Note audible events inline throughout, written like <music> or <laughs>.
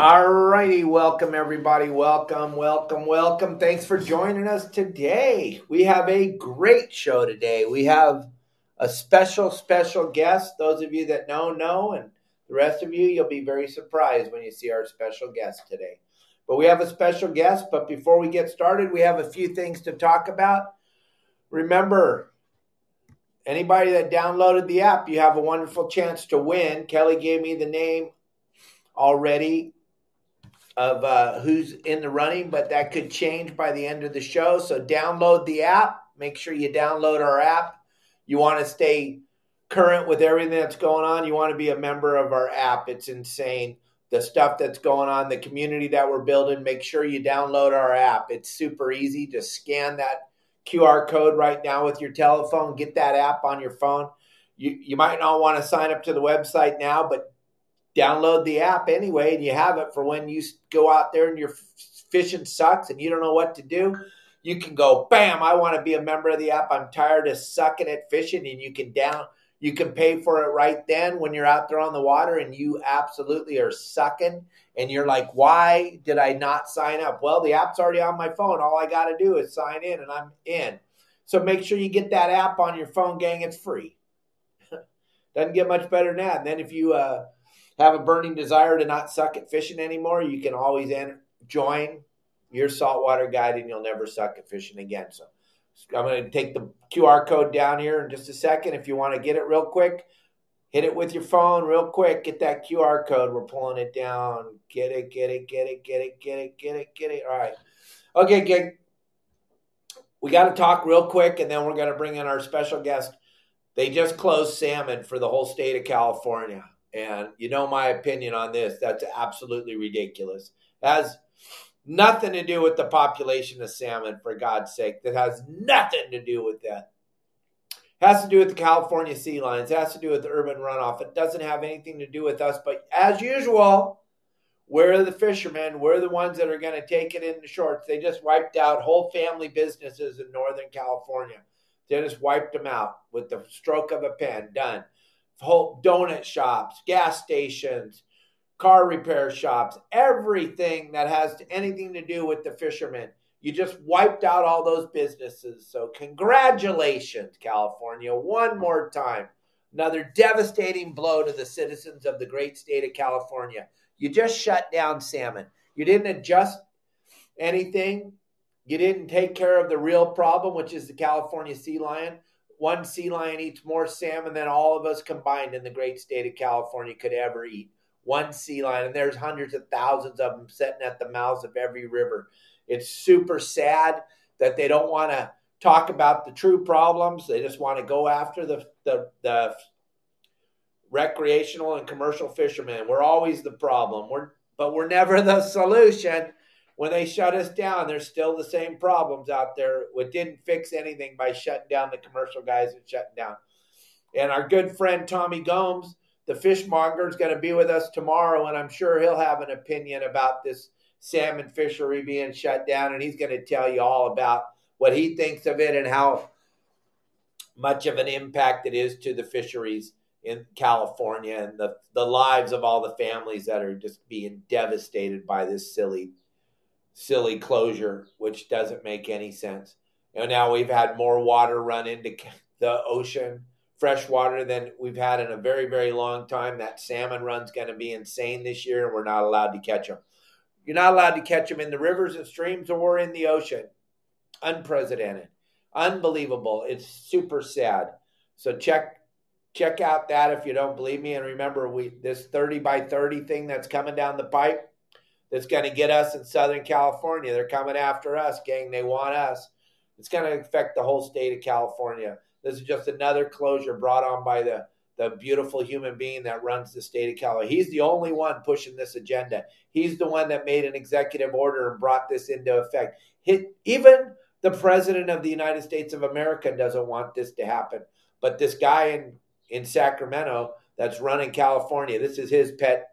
All righty, welcome everybody. Welcome, welcome, welcome. Thanks for joining us today. We have a great show today. We have a special, special guest. Those of you that know, know, and the rest of you, you'll be very surprised when you see our special guest today. But we have a special guest. But before we get started, we have a few things to talk about. Remember, anybody that downloaded the app, you have a wonderful chance to win. Kelly gave me the name already of uh, who's in the running, but that could change by the end of the show. So download the app. Make sure you download our app. You want to stay current with everything that's going on. You want to be a member of our app. It's insane. The stuff that's going on, the community that we're building, make sure you download our app. It's super easy. Just scan that QR code right now with your telephone. Get that app on your phone. You, you might not want to sign up to the website now, but download the app anyway and you have it for when you go out there and your fishing sucks and you don't know what to do you can go bam i want to be a member of the app. I'm tired of sucking at fishing and you can down you can pay for it right then when you're out there on the water and you absolutely are sucking and you're like why did i not sign up? Well the app's already on my phone. All i got to do is sign in and i'm in. So make sure you get that app on your phone gang. It's free. <laughs> Doesn't get much better than that. And then if you uh have a burning desire to not suck at fishing anymore, you can always join your saltwater guide and you'll never suck at fishing again. So I'm going to take the QR code down here in just a second. If you want to get it real quick, hit it with your phone real quick. Get that QR code. We're pulling it down. Get it, get it, get it, get it, get it, get it, get it. All right. Okay, gang. We got to talk real quick and then we're going to bring in our special guest. They just closed salmon for the whole state of California. And you know my opinion on this. That's absolutely ridiculous. It has nothing to do with the population of salmon, for God's sake. That has nothing to do with that. It has to do with the California sea lions. It has to do with the urban runoff. It doesn't have anything to do with us. But as usual, we're the fishermen. We're the ones that are going to take it in the shorts. They just wiped out whole family businesses in Northern California. They just wiped them out with the stroke of a pen. Done donut shops, gas stations, car repair shops, everything that has anything to do with the fishermen. You just wiped out all those businesses. So, congratulations, California, one more time. Another devastating blow to the citizens of the great state of California. You just shut down salmon. You didn't adjust anything. You didn't take care of the real problem, which is the California sea lion one sea lion eats more salmon than all of us combined in the great state of California could ever eat. One sea lion, and there's hundreds of thousands of them sitting at the mouths of every river. It's super sad that they don't want to talk about the true problems. They just want to go after the, the, the recreational and commercial fishermen. We're always the problem. We're but we're never the solution when they shut us down, there's still the same problems out there. It didn't fix anything by shutting down the commercial guys and shutting down. And our good friend Tommy Gomes, the fishmonger, is going to be with us tomorrow, and I'm sure he'll have an opinion about this salmon fishery being shut down, and he's going to tell you all about what he thinks of it and how much of an impact it is to the fisheries in California and the, the lives of all the families that are just being devastated by this silly silly closure, which doesn't make any sense. You know, now we've had more water run into <laughs> the ocean, fresh water, than we've had in a very, very long time. That salmon run's going to be insane this year, and we're not allowed to catch them. You're not allowed to catch them in the rivers and streams or in the ocean. Unprecedented, unbelievable. It's super sad. So check check out that if you don't believe me, and remember we this 30 by 30 thing that's coming down the pipe that's going to get us in Southern California. They're coming after us, gang. They want us. It's going to affect the whole state of California. This is just another closure brought on by the, the beautiful human being that runs the state of California. He's the only one pushing this agenda. He's the one that made an executive order and brought this into effect. Hit, even the president of the United States of America doesn't want this to happen. But this guy in, in Sacramento that's running California, this is his pet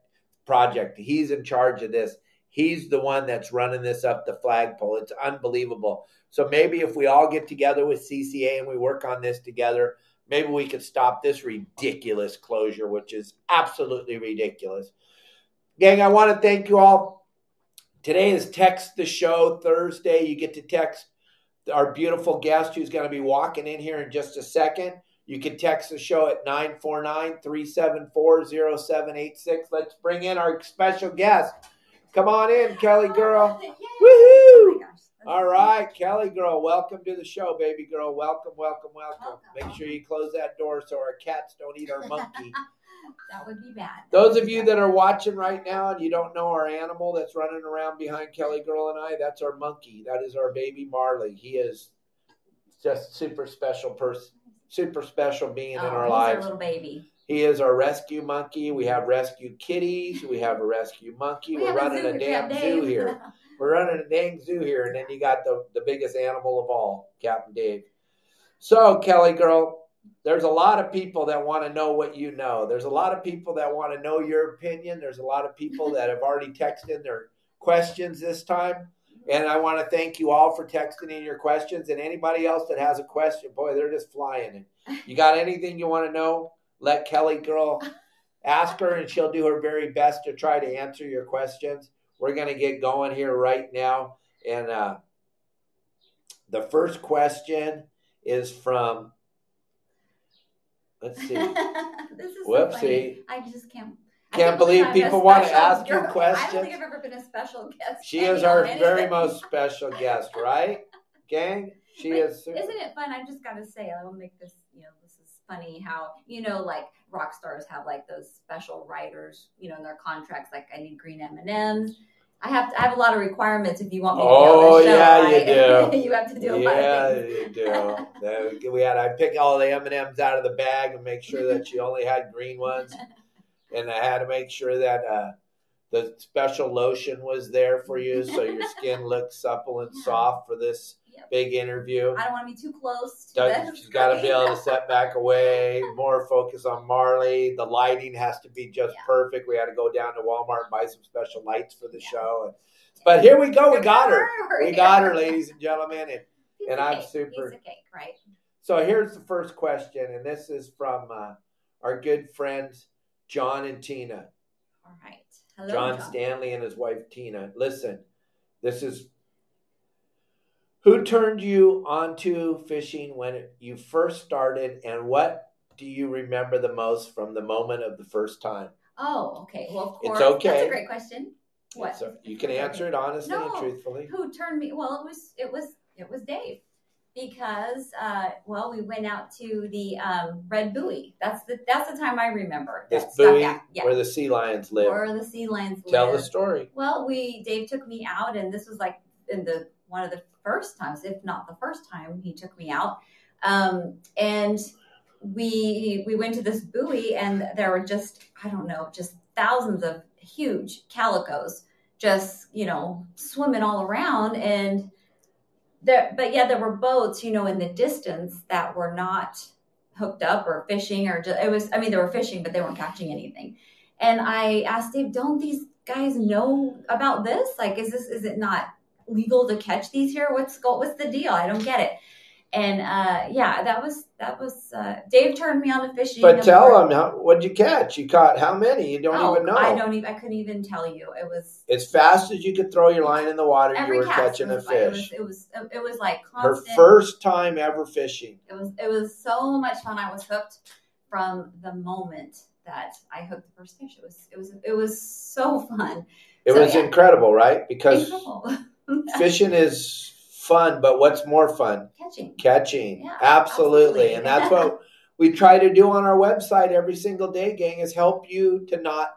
project. He's in charge of this. He's the one that's running this up the flagpole. It's unbelievable. So maybe if we all get together with CCA and we work on this together, maybe we could stop this ridiculous closure, which is absolutely ridiculous. Gang, I want to thank you all. Today is Text the Show Thursday. You get to text our beautiful guest who's going to be walking in here in just a second. You can text the show at 949 374 0786. Let's bring in our special guest. Come on in, Kelly girl. Woohoo! All right, Kelly girl, welcome to the show, baby girl. Welcome, welcome, welcome. Welcome. Make sure you close that door so our cats don't eat our <laughs> monkey. that would be bad. Those of you that are watching right now and you don't know our animal that's running around behind Kelly Girl and I, that's our monkey. That is our baby Marley. He is just super special person, super special being oh, in our he's lives. Our little baby. He is our rescue monkey. We have rescue kitties. We have a rescue monkey. We We're running zoo. a damn zoo here. <laughs> We're running a dang zoo here, and then you got the the biggest animal of all, Captain Dave. So, Kelly girl, there's a lot of people that want to know what you know. There's a lot of people that want to know your opinion. There's a lot of people that have already texted in their questions this time. And I want to thank you all for texting in your questions. And anybody else that has a question, boy, they're just flying. You got anything you want to know? Let Kelly girl <laughs> ask her, and she'll do her very best to try to answer your questions. We're going to get going here right now. And uh, the first question is from, let's see, <laughs> this is so Whoopsie. funny. I just can't. I Can't believe believe I'm a people wanna special ask you girl. I don't think I've ever been a special guest. she is our any very <laughs> most special guest, right? Gang? She is. Isn't it fun? I just got to say, I will make this. You know, funny how you know, like rock stars have like those special writers, you know, in their contracts. Like, I need green M and M's. I have to, I have a lot of requirements if you want me to Oh, be on the show. yeah, you do. <laughs> you have to do a lot yeah, of things. you do. That- We had I pick all the M and M's out of the bag and make sure that you only had green ones, and I had to make sure that uh, the special lotion was there for you, so your skin looked supple and soft for this Yep. big interview. I don't want to be too close to the She's got to be able to <laughs> step back away, more focus on Marley. The lighting has to be just Yeah. perfect. We had to go down to Walmart and buy some special lights for the Yeah. show. And, but here we go. We got her. We got her, ladies and gentlemen. And <laughs> Piece and I'm cake, super- Piece of cake, right? so here's the first question, and this is from uh, our good friends John and Tina. All right. Hello, John John. Stanley and his wife Tina. Listen, this is who turned you onto fishing when you first started, and what do you remember the most from the moment of the first time? Oh, okay. Well, of It's course. okay. That's a great question. What? So you can answer it honestly and truthfully. Who turned me? Well, it was it was it was Dave, because uh, well, we went out to the um, Red Buoy. That's the that's the time I remember. This buoy yeah, where the sea lions live. where the sea lions live. Tell live. the story. Well, we Dave took me out, and this was like in the one of the first times, if not the first time, he took me out. Um, and we we went to this buoy, and there were just I don't know, just thousands of huge calicos, just you know swimming all around, and there. But yeah, there were boats, you know, in the distance that were not hooked up or fishing, or just, it was. I mean, they were fishing, but they weren't catching anything. And I asked Dave, "Don't these guys know about this? Like, is this is it not legal to catch these here? What's? What's the deal? I don't get it." And uh, yeah, that was that was uh, Dave turned me on to fishing. But tell them how, what'd you catch? You caught how many? You don't Oh, even know. I don't even. I couldn't even tell you. It was As fast as you could throw your line in the water, you were catching a fish. It was, it was it was like Her first time ever fishing. It was it was so much fun. I was hooked from the moment that I hooked the first fish. It was it was it was so fun. It So, was yeah. incredible, right? Because Incredible. <laughs> <laughs> fishing is fun, but what's more fun? Catching. Catching. Yeah, absolutely. absolutely. And that's what <laughs> we try to do on our website every single day, gang, is help you to not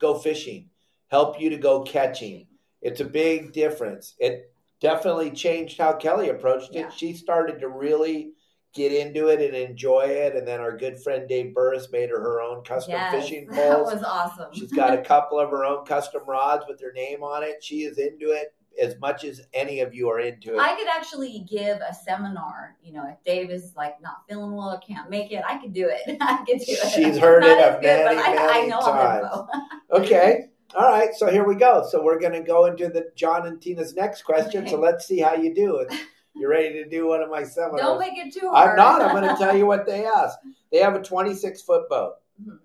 go fishing, help you to go catching. It's a big difference. It definitely changed how Kelly approached it. Yeah. She started to really get into it and enjoy it. And then our good friend Dave Burris made her her own custom Yes, fishing <laughs> poles. that was awesome. She's got a couple of her own custom rods with her name on it. She is into it as much as any of you are into it. I could actually give a seminar. You know, if Dave is like not feeling well or can't make it, I could do it. <laughs> I could do it. She's heard it a good, but many, I, I many know times. <laughs> Okay. All right. So here we go. So we're going to go into the John and Tina's next question. So let's see how you do it. <laughs> You're ready to do one of my seminars. Don't make it too hard. I'm not. I'm going to tell you what they asked. They have a 26 foot boat. Mhm.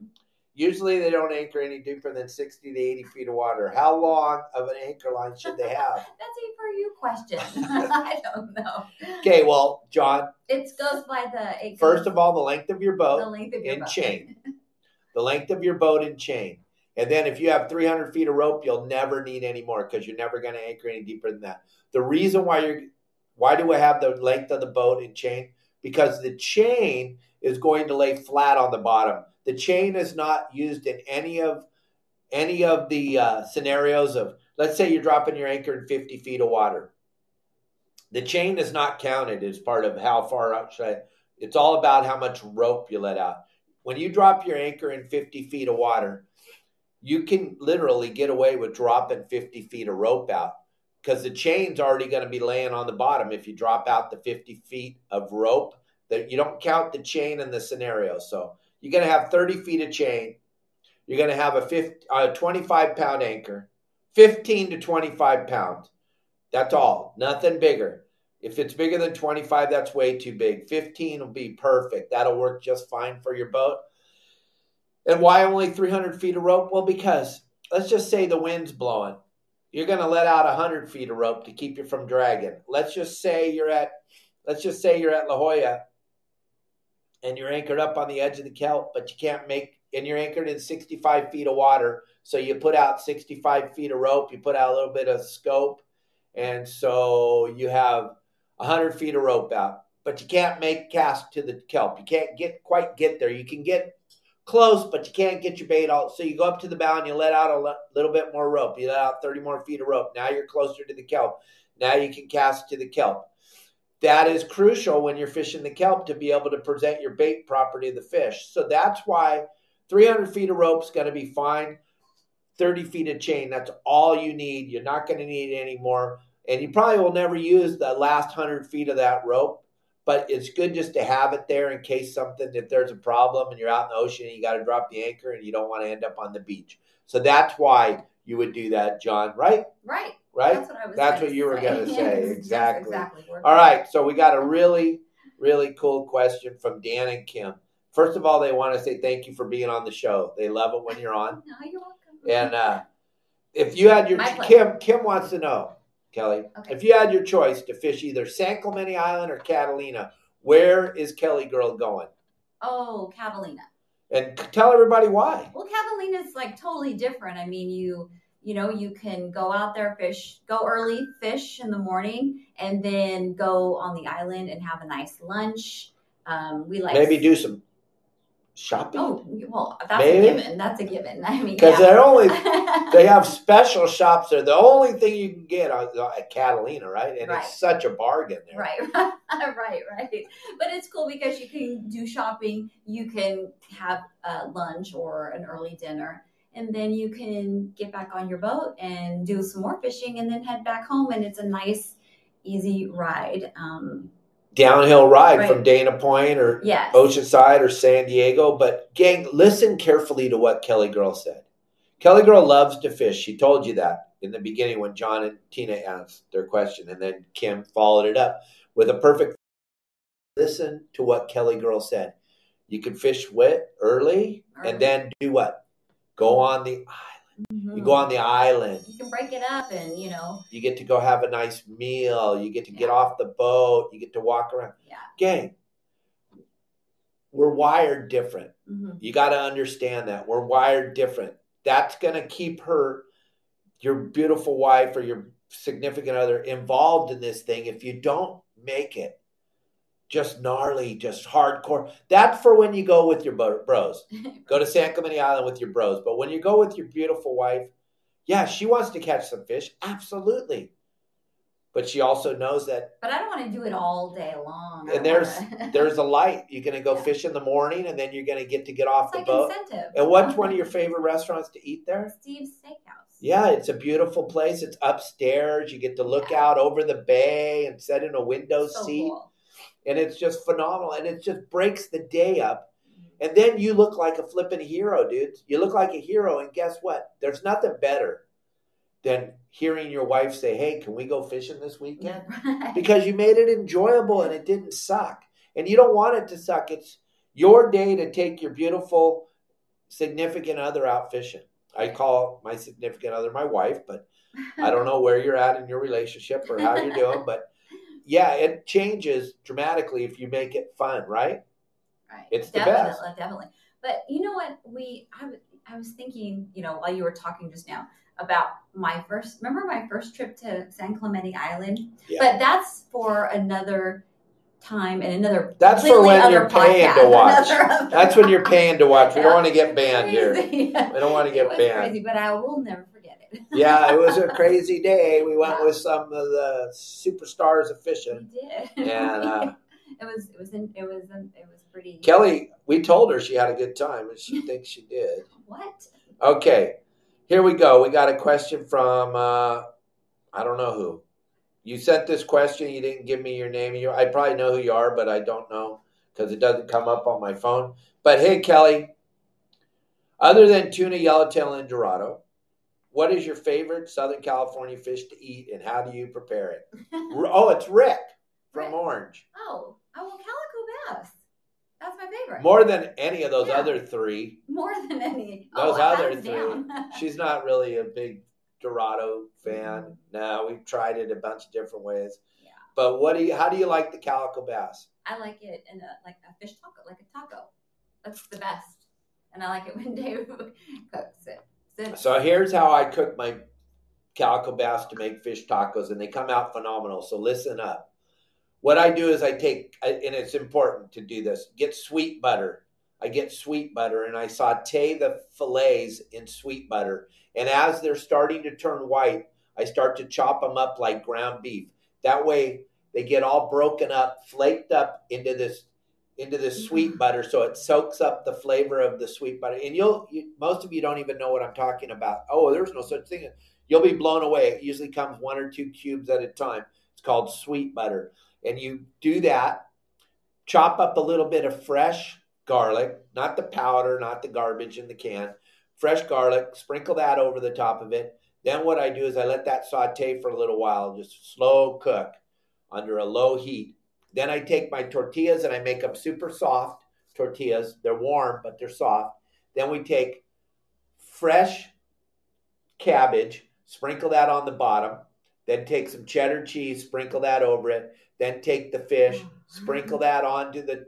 Usually they don't anchor any deeper than 60 to 80 feet of water. How long of an anchor line should they have? <laughs> That's a for you question. <laughs> <laughs> I don't know. Okay, well, John, It goes by the. It first of all, the length of your boat the length of your in boat. chain. the length of your boat and chain. And then if you have 300 feet of rope, you'll never need any more because you're never going to anchor any deeper than that. The reason why you're, why do I have the length of the boat and chain? Because the chain is going to lay flat on the bottom. The chain is not used in any of any of the uh, scenarios of. Let's say you're dropping your anchor in 50 feet of water. The chain is not counted as part of how far out I. It's all about how much rope you let out. When you drop your anchor in 50 feet of water, you can literally get away with dropping 50 feet of rope out because the chain's already going to be laying on the bottom if you drop out the 50 feet of rope that you don't count the chain in the scenario so you're going to have 30 feet of chain you're going to have a 50, uh, 25 pound anchor 15 to 25 pounds that's all nothing bigger if it's bigger than 25 that's way too big 15 will be perfect that'll work just fine for your boat and why only 300 feet of rope? Well, because let's just say the wind's blowing. You're going to let out 100 feet of rope to keep you from dragging. Let's just say you're at, let's just say you're at La Jolla and you're anchored up on the edge of the kelp, but you can't make, and you're anchored in 65 feet of water. So you put out 65 feet of rope, you put out a little bit of scope, and so you have 100 feet of rope out, but you can't make cast to the kelp. You can't get quite get there. You can get close, but you can't get your bait out. So you go up to the bow and you let out a le- little bit more rope. You let out 30 more feet of rope. Now you're closer to the kelp. Now you can cast to the kelp. That is crucial when you're fishing the kelp to be able to present your bait property to the fish. So that's why 300 feet of rope is going to be fine. 30 feet of chain, that's all you need. You're not going to need any more. And you probably will never use the last 100 feet of that rope but it's good just to have it there in case something if there's a problem and you're out in the ocean and you got to drop the anchor and you don't want to end up on the beach so that's why you would do that john right Right. Right That's what I was. That's what you were gonna say, Yes, exactly. exactly. We're- all right so we got a really really cool question from dan and kim first of all they want to say thank you for being on the show they love it when you're on <laughs> No, you're welcome. and uh, if you had your kim kim wants to know kelly Okay. if you had your choice to fish either san clemente island or catalina where is kelly girl going oh, Catalina. and tell everybody why Well, Catalina is like totally different. I mean, you you know you can go out there fish, go early fish in the morning, and then go on the island and have a nice lunch. Um, we like maybe do some shopping Oh, well, that's Maybe. a given. That's a given. <laughs> I mean, because yeah. they're only <laughs> they have special shops there the only thing you can get at catalina right and Right. it's such a bargain there Right, <laughs> right, right. But it's cool because you can do shopping, you can have uh, lunch or an early dinner, and then you can get back on your boat and do some more fishing and then head back home. And it's a nice, easy ride. Um, downhill ride Right. from dana point or yes. Oceanside or San Diego. But gang, listen carefully to what Kelly Girl said. Kelly Girl loves to fish. She told you that in the beginning when John and Tina asked their question, and then Kim followed it up with a perfect. Listen to what Kelly Girl said. You can fish wet early, Early. and then do what? Go on the island. Mhm. You go on the island. You can break it up and, you know, You get to go have a nice meal. You get to get off the boat. You get to walk around. Yeah. Gang, we're wired different. mhm. You got to understand that we're wired different. That's going to keep her, your beautiful wife or your significant other, involved in this thing. If you don't make it just gnarly, just hardcore, that's for when you go with your bros. <laughs> Go to San Clemente Island with your bros. But when you go with your beautiful wife, yeah, she wants to catch some fish. Absolutely. but she also knows that But I don't want to do it all day long. And there's- <laughs> there's a light. You're going to go Yeah. fish in the morning, and then you're going to get to get off it's the like boat. incentive. And what's one of your favorite restaurants to eat there? Steve's Steakhouse. Yeah, it's a beautiful place. It's upstairs. You get to look Yeah. out over the bay and sit in a window So seat, cool. And it's just phenomenal. And it just breaks the day up. And then you look like a flippin' hero, dude. You look like a hero, and guess what? There's nothing better than hearing your wife say, "Hey, can we go fishing this weekend?" <laughs> Right. because you made it enjoyable and it didn't suck. And you don't want it to suck. It's your day to take your beautiful significant other out fishing. I call my significant other my wife, but I don't know where you're at in your relationship or how you're doing, but yeah, it changes dramatically if you make it fun, right? Right. It's the definitely, best. Definitely. But you know what? We I, w- I was thinking, you know, while you were talking just now about my first. Remember my first trip to San Clemente Island? Yeah. But that's for another time and another. That's for when you're paying to <laughs> watch. another- That's when you're paying to watch. We don't want to get banned here. <laughs> We don't want to get banned. crazy, but I will never. Yeah, it was a crazy day. We went Yeah. with some of the superstars of we fishing. did. And, <laughs> uh, it was it was in, it was um, it was pretty. Kelly, we told her she had a good time, and she thinks she did. <laughs> What? Okay, here we go. We got a question from uh, I don't know who. You sent this question. You didn't give me your name. You, I probably know who you are, but I don't know because it doesn't come up on my phone. But hey, Kelly, other than tuna, yellowtail, and dorado, what is your favorite Southern California fish to eat, and how do you prepare it? <laughs> Oh, it's Rick from Rick. Orange. Oh, oh, well, calico bass. That's my favorite. More than any of those Yeah. other three. More than any. <laughs> Those oh, other three. <laughs> She's not really a big Dorado fan. No, we've tried it a bunch of different ways. Yeah. But what do you? How do you like the calico bass? I like it in a like a fish taco, like a taco. That's the best. And I like it when Dave cooks it. So, here's how I cook my calico bass to make fish tacos, and they come out phenomenal. So listen up. What I do is I take, and it's important to do this. Get sweet butter. I get sweet butter, and I saute the fillets in sweet butter. And as they're starting to turn white, I start to chop them up like ground beef. That way, they get all broken up, flaked up into this into this mm-hmm. sweet butter, so it soaks up the flavor of the sweet butter. And you'll you, most of you don't even know what I'm talking about. Oh, there's no such thing. You'll be blown away. It usually comes one or two cubes at a time. It's called sweet butter, and you do that. Chop up a little bit of fresh garlic, not the powder, not the garbage in the can. Fresh garlic, sprinkle that over the top of it. Then what I do is I let that saute for a little while, just slow cook under a low heat. Then I take my tortillas and I make them super soft tortillas. They're warm, but they're soft. Then we take fresh cabbage, sprinkle that on the bottom. Then take some cheddar cheese, sprinkle that over it. Then take the fish, sprinkle mm-hmm. that onto the,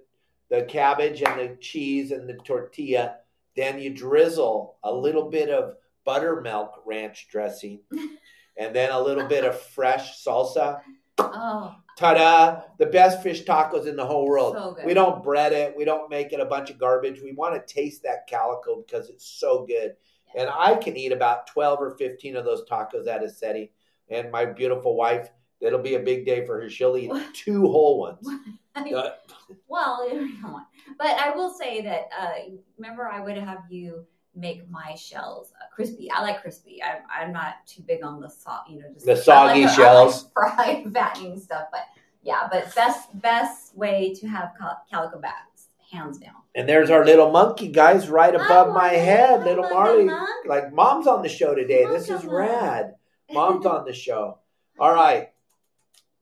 the cabbage and the cheese and the tortilla. Then you drizzle a little bit of buttermilk ranch dressing <laughs> and then a little bit of fresh salsa. oh, Ta-da! The best fish tacos in the whole world. So. We don't bread it. We don't make it a bunch of garbage. We want to taste that calico because it's so good. And I can eat about 12 or 15 of those tacos at a setting. And my beautiful wife, it'll be a big day for her. She'll eat <laughs> two whole ones. <laughs> Well. <laughs> But I will say that. Uh, remember, I would have you make my shells uh, crispy. I like crispy. I'm, I'm not too big on the salt. You know, just The soggy like, shells. <laughs> Like fried, fattening stuff. But yeah, but best best way to have cal- calico bass, hands down. and there's our little monkey, guys, right above Oh, my head. Little Marley. Like, mom's on the show today. This is Mom. rad. Mom's on the show. All right.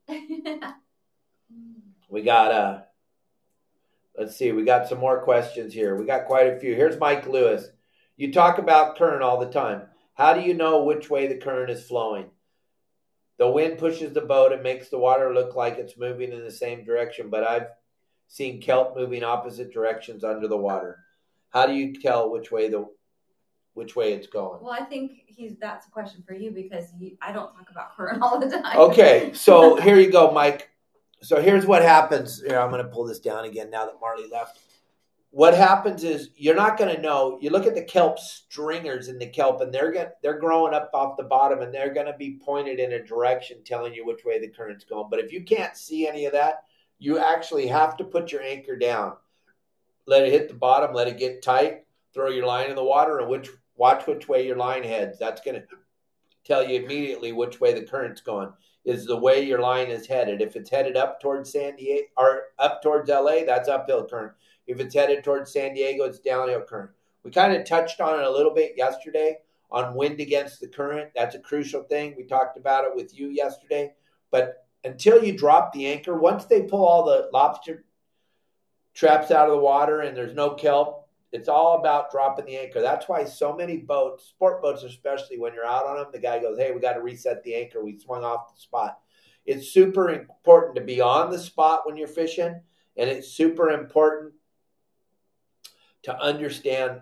<laughs> We got uh let's see, we got some more questions here. We got quite a few. Here's Mike Lewis. You talk about current all the time. How do you know which way the current is flowing? The wind pushes the boat and makes the water look like it's moving in the same direction, but I've seen kelp moving opposite directions under the water. How do you tell which way the which way it's going? well, I think he's that's a question for you because you, I don't talk about current all the time. Okay, so <laughs> here you go, Mike. So here's what happens. Here, I'm going to pull this down again now that Marley left. What happens is you're not going to know. You look at the kelp stringers in the kelp, and they're get, they're growing up off the bottom, and they're going to be pointed in a direction, telling you which way the current's going. But if you can't see any of that, you actually have to put your anchor down, let it hit the bottom, let it get tight, throw your line in the water, and which watch which way your line heads. That's going to tell you immediately which way the current's going. Is the way your line is headed. If it's headed up towards San Diego or up towards LA, that's uphill current. If it's headed towards San Diego, it's downhill current. We kind of touched on it a little bit yesterday on wind against the current. That's a crucial thing. We talked about it with you yesterday. But until you drop the anchor, once they pull all the lobster traps out of the water and there's no kelp, it's all about dropping the anchor. That's why so many boats, sport boats especially, when you're out on them, the guy goes, Hey, we got to reset the anchor. We swung off the spot. It's super important to be on the spot when you're fishing, and it's super important to understand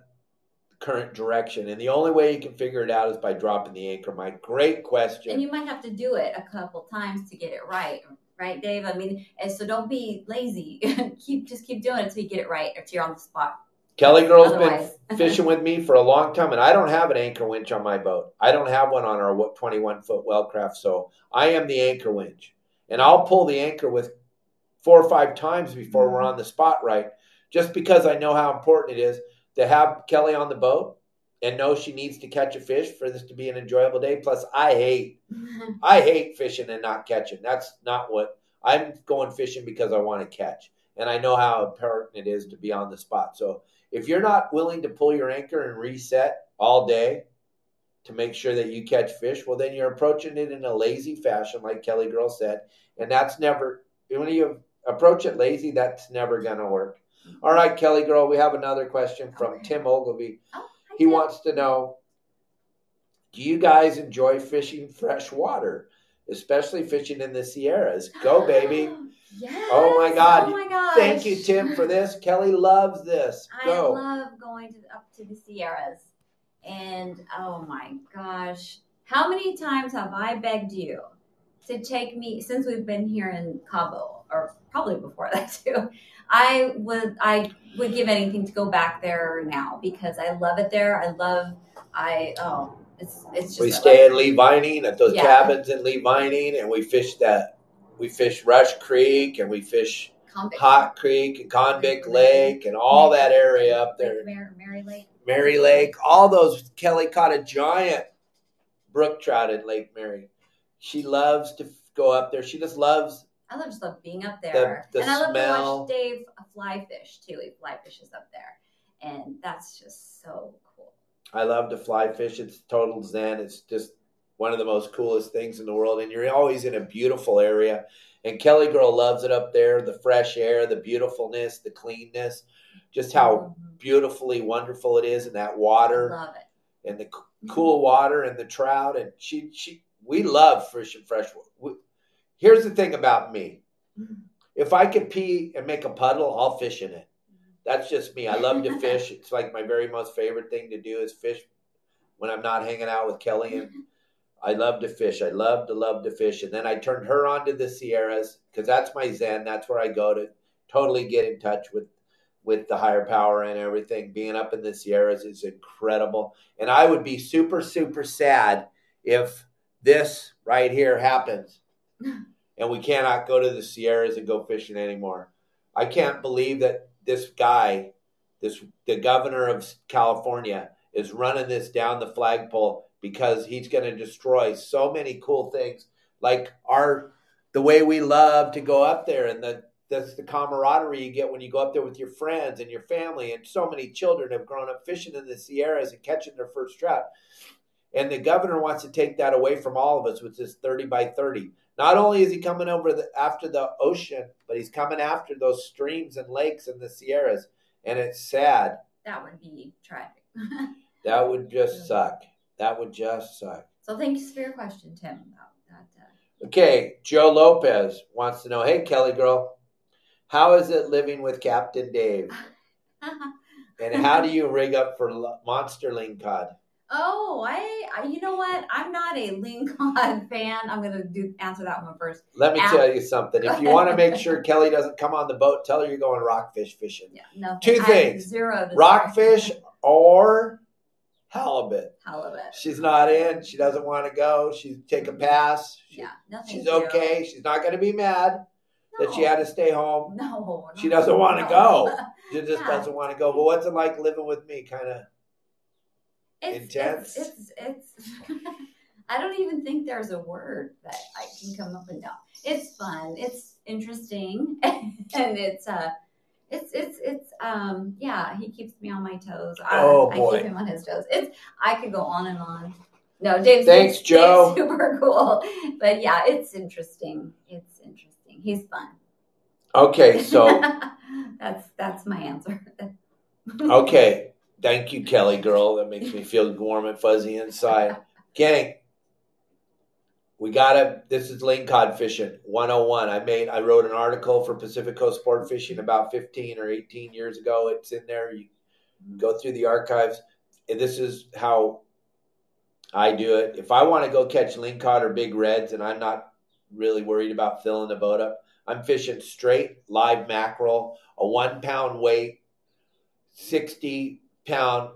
current direction. And the only way you can figure it out is by dropping the anchor. My great question. And you might have to do it a couple times to get it right. Right, Dave? I mean, and so don't be lazy. <laughs> keep just keep doing it until you get it right, until you're on the spot. Kelly Girl's Otherwise. been <laughs> fishing with me for a long time, and I don't have an anchor winch on my boat. I don't have one on our 21 foot Wellcraft, so I am the anchor winch, and I'll pull the anchor with four or five times before we're mm-hmm. on the spot right just because I know how important it is to have Kelly on the boat and know she needs to catch a fish for this to be an enjoyable day. Plus, I hate <laughs> I hate fishing and not catching. That's not what I'm going fishing because I want to catch, and I know how important it is to be on the spot. So if you're not willing to pull your anchor and reset all day to make sure that you catch fish, well, then you're approaching it in a lazy fashion, like Kelly Girl said, and that's never when you approach it lazy, that's never going to work. All right, Kelly girl, we have another question from okay. Tim Ogilvy. Oh, he Tim. wants to know Do you guys enjoy fishing fresh water, especially fishing in the Sierras? Go, <gasps> baby. Yes. Oh my God. Oh my gosh. Thank you, Tim, for this. Kelly loves this. Go. I love going to, up to the Sierras. And oh my gosh. How many times have I begged you to take me since we've been here in Cabo, or probably before that <laughs> too? I would I would give anything to go back there now because I love it there. I love I oh it's it's just we stay in Lee Vining at those yeah. cabins in Lee Vining and we fish that we fish Rush Creek and we fish Convict. Hot Creek and Convict Lake and all Mary, that area up there. Mary, Mary Lake. Mary Lake, all those. Kelly caught a giant brook trout in Lake Mary. She loves to go up there. She just loves I love just love being up there. The, the and I love smell. to watch Dave fly fish too. He fly fishes up there. And that's just so cool. I love to fly fish. It's total zen. It's just one of the most coolest things in the world. And you're always in a beautiful area. And Kelly Girl loves it up there the fresh air, the beautifulness, the cleanness, just how mm-hmm. beautifully wonderful it is in that water. I love it. And the cool water and the trout. And she, she, we love fishing freshwater. Here's the thing about me. Mm. If I could pee and make a puddle, I'll fish in it. That's just me. I love to <laughs> fish. It's like my very most favorite thing to do is fish when I'm not hanging out with Kelly and <laughs> I love to fish. I love to love to fish. And then I turned her on to the Sierras because that's my zen. That's where I go to totally get in touch with with the higher power and everything. Being up in the Sierras is incredible. And I would be super, super sad if this right here happens <laughs> and we cannot go to the Sierras and go fishing anymore. I can't believe that this guy, this the governor of California, is running this down the flagpole because he's going to destroy so many cool things, like our the way we love to go up there and the that's the camaraderie you get when you go up there with your friends and your family. And so many children have grown up fishing in the Sierras and catching their first trout. And the governor wants to take that away from all of us with this 30 by 30. Not only is he coming over the, after the ocean, but he's coming after those streams and lakes in the Sierras, and it's sad. That would be tragic. <laughs> that would just suck. That would just suck. So thanks for your question, Tim. That. Uh... Okay, Joe Lopez wants to know, hey Kelly girl, how is it living with Captain Dave? <laughs> and how do you rig up for monster lingcod? Oh, I, I, you know what? I'm not a Lingcod <laughs> fan. I'm gonna do answer that one first. Let me Al- tell you something. If you <laughs> want to make sure Kelly doesn't come on the boat, tell her you're going rockfish fishing. Yeah, no. Two I things. Zero. Rockfish or halibut. Halibut. She's not in. She doesn't want to go. She's take a pass. She- Yeah, nothing. she's zero. okay. She's not going to be mad that she had to stay home. No, She doesn't wanna no. go. <laughs> She just Yeah. doesn't want to go. But what's it like living with me? Kind of. It's, Intense? It's it's. it's <laughs> I don't even think there's a word that I can come up and down. It's fun. It's interesting, <laughs> and it's uh, it's it's it's um yeah. He keeps me on my toes. I, Oh, I keep him on his toes. It's I could go on and on. No, Dave's Thanks, Dave's Joe. <laughs> super cool, but yeah, it's interesting. It's interesting. He's fun. Okay, so that's that's my answer. okay. Thank you, Kelly girl. That makes me feel warm and fuzzy inside. Gang, we gotta. This is lingcod fishing 101. I made. I wrote an article for Pacific Coast Sport Fishing about 15 or 18 years ago. It's in there. You go through the archives. And this is how I do it. If I want to go catch lingcod or big reds, and I'm not really worried about filling the boat up, I'm fishing straight live mackerel, a one pound weight, 60 pound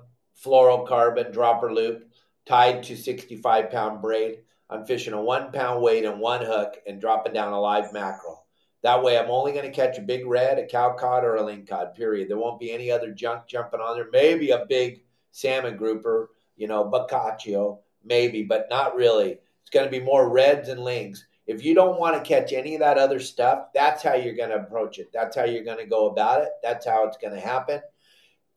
fluorocarbon dropper loop tied to 65 pound braid. I'm fishing a one pound weight and one hook and dropping down a live mackerel. That way, I'm only going to catch a big red, a cow cod, or a lingcod. Period. There won't be any other junk jumping on there. Maybe a big salmon grouper, you know, bocaccio, maybe, but not really. It's going to be more reds and lings. If you don't want to catch any of that other stuff, that's how you're going to approach it. That's how you're going to go about it. That's how it's going to happen.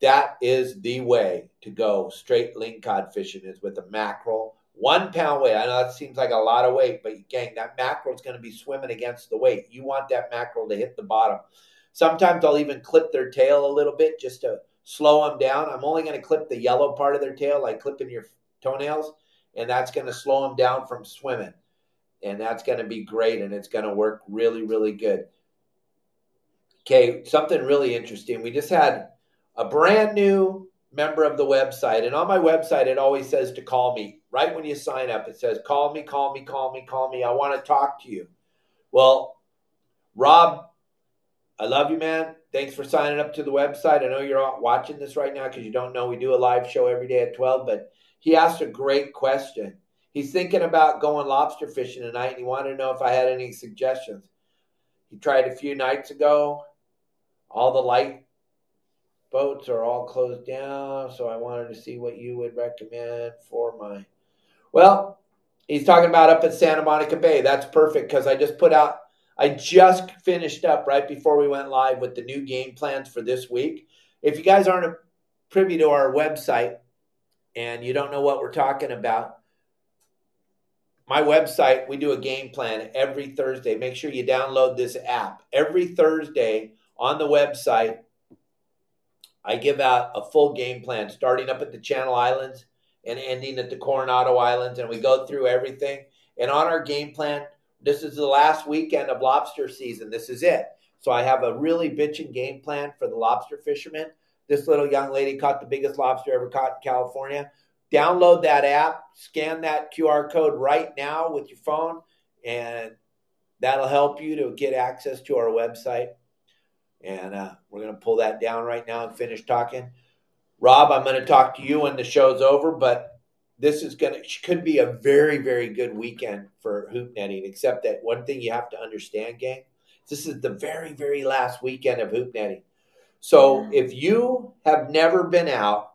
That is the way to go straight lingcod fishing is with a mackerel. One pound weight. I know that seems like a lot of weight, but gang, that mackerel is going to be swimming against the weight. You want that mackerel to hit the bottom. Sometimes I'll even clip their tail a little bit just to slow them down. I'm only going to clip the yellow part of their tail, like clipping your toenails, and that's going to slow them down from swimming. And that's going to be great, and it's going to work really, really good. Okay, something really interesting. We just had a brand new member of the website, and on my website, it always says to call me. Right when you sign up, it says, Call me, call me, call me, call me. I want to talk to you. Well, Rob, I love you, man. Thanks for signing up to the website. I know you're watching this right now because you don't know we do a live show every day at 12, but he asked a great question. He's thinking about going lobster fishing tonight, and he wanted to know if I had any suggestions. He tried a few nights ago. All the light boats are all closed down, so I wanted to see what you would recommend for my. Well, he's talking about up at Santa Monica Bay. That's perfect because I just put out I just finished up right before we went live with the new game plans for this week. If you guys aren't privy to our website and you don't know what we're talking about, my website, we do a game plan every Thursday. Make sure you download this app. Every Thursday on the website, I give out a full game plan starting up at the Channel Islands and ending at the Coronado Islands. And we go through everything. And on our game plan, this is the last weekend of lobster season. This is it. So I have a really bitchin' game plan for the lobster fishermen. This little young lady caught the biggest lobster ever caught in California. Download that app, scan that QR code right now with your phone, and that'll help you to get access to our website. And uh, we're going to pull that down right now and finish talking. Rob, I'm going to talk to you when the show's over, but this is going to could be a very very good weekend for hoop netting except that one thing you have to understand gang this is the very very last weekend of hoop netting. So if you have never been out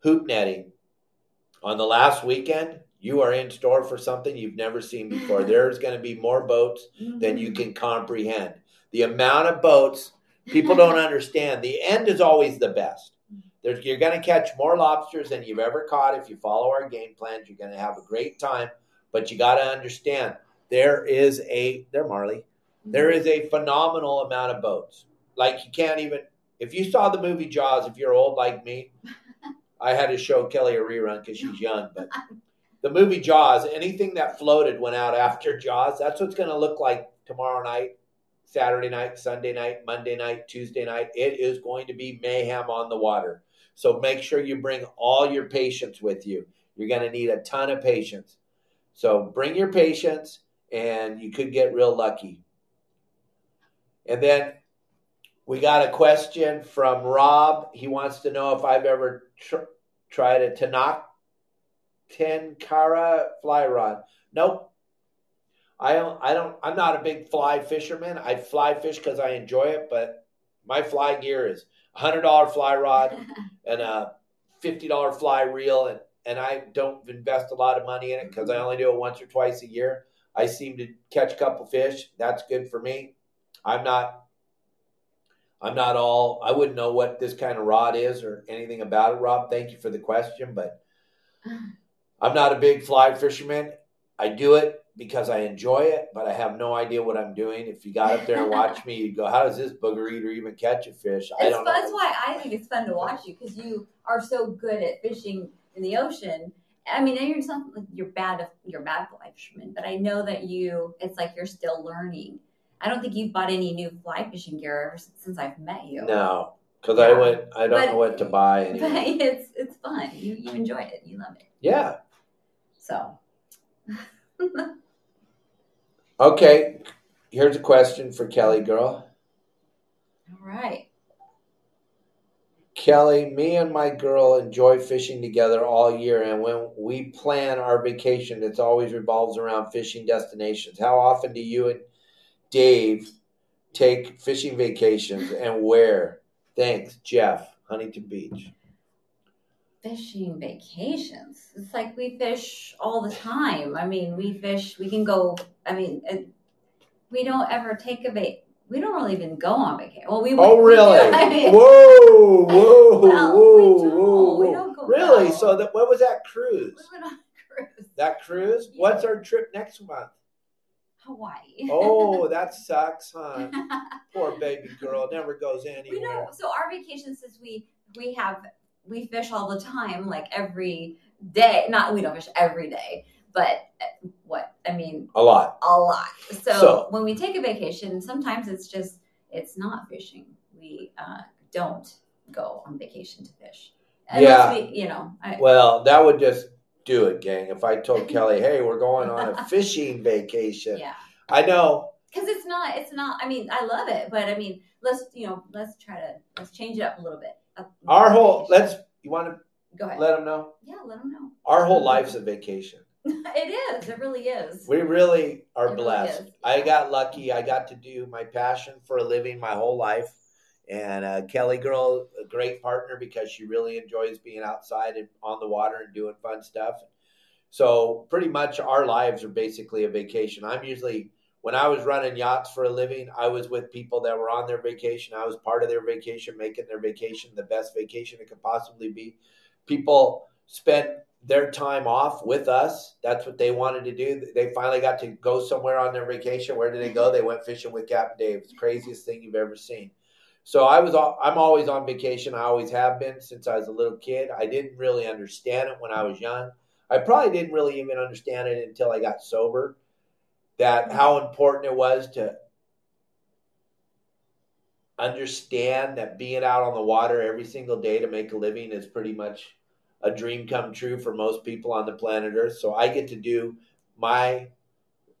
hoop netting on the last weekend you are in store for something you've never seen before. <laughs> There's going to be more boats than you can comprehend the amount of boats people don't <laughs> understand the end is always the best there's, you're going to catch more lobsters than you've ever caught if you follow our game plans. You're going to have a great time, but you got to understand there is a there Marley, there mm-hmm. is a phenomenal amount of boats. Like you can't even if you saw the movie Jaws. If you're old like me, <laughs> I had to show Kelly a rerun because she's young. But the movie Jaws, anything that floated went out after Jaws. That's what's going to look like tomorrow night. Saturday night, Sunday night, Monday night, Tuesday night. It is going to be mayhem on the water. So make sure you bring all your patience with you. You're going to need a ton of patience. So bring your patience, and you could get real lucky. And then we got a question from Rob. He wants to know if I've ever tr- tried a Tanak Tenkara fly rod. Nope. I don't. I don't. I'm not a big fly fisherman. I fly fish because I enjoy it, but my fly gear is a hundred dollar fly rod <laughs> and a fifty dollar fly reel, and and I don't invest a lot of money in it because I mm-hmm. only do it once or twice a year. I seem to catch a couple fish. That's good for me. I'm not. I'm not all. I wouldn't know what this kind of rod is or anything about it, Rob. Thank you for the question, but <sighs> I'm not a big fly fisherman. I do it because I enjoy it, but I have no idea what I'm doing. If you got up there and watched me, you'd go, "How does this booger eater even catch a fish?" I don't. That's why I think it's fun to watch you because you are so good at fishing in the ocean. I mean, you're like you're bad. You're bad fly fisherman, but I know that you. It's like you're still learning. I don't think you've bought any new fly fishing gear ever since, I've met you. No, because I went. I don't But- know what to buy <laughs> But anymore. it's it's fun. You you enjoy it. You love it. Yeah. So <laughs> Okay. Here's a question for Kelly, girl. all right. Kelly, me and my girl enjoy fishing together all year, and when we plan our vacation, it always revolves around fishing destinations. How often do you and Dave take fishing vacations, and where? Thanks, Jeff, Huntington Beach. Fishing vacations. It's like we fish all the time. I mean, we fish. We can go. I mean, it, we don't ever take a vac. We don't really even go on vacation. Well, we. Oh, we really? <laughs> I mean, Whoa, whoa, <laughs> Well, whoa, we don't. whoa, We whoa. don't go- Really? So that what was that cruise? we went on a cruise. That cruise? Yeah. What's our trip next month? Hawaii. <laughs> Oh, that sucks, huh? Poor baby girl never goes we anywhere. know. So our vacation, since we we have we fish all the time, like every day. Not we don't fish every day, but what I mean, A lot. a lot. So, So- when we take a vacation, sometimes it's just it's not fishing. We uh, don't go on vacation to fish. Yeah. we, you know, I, Well, that would just do it, gang. If I told Kelly, "Hey, we're going on a <laughs> fishing vacation," yeah, I know. because it's not. It's not. I mean, I love it, but I mean, let's you know, let's try to let's change it up a little bit. Our whole let's. You want to go ahead. let them know? yeah, let them know. Our whole life's a vacation. <laughs> it is. It really is. We really are It really blessed. is, I got lucky. I got to do my passion for a living my whole life. And uh, Kelly Girl, a great partner because she really enjoys being outside and on the water and doing fun stuff. So pretty much our lives are basically a vacation. I'm usually when I was running yachts for a living, I was with people that were on their vacation. I was part of their vacation, making their vacation the best vacation it could possibly be. People spent their time off with us. That's what they wanted to do. They finally got to go somewhere on their vacation. Where did they go? They went fishing with Captain Dave. It's the craziest thing you've ever seen. So I was I'm always on vacation. I always have been since I was a little kid. I didn't really understand it when I was young. I probably didn't really even understand it until I got sober. That how important it was to understand that being out on the water every single day to make a living is pretty much a dream come true for most people on the planet Earth. So I get to do my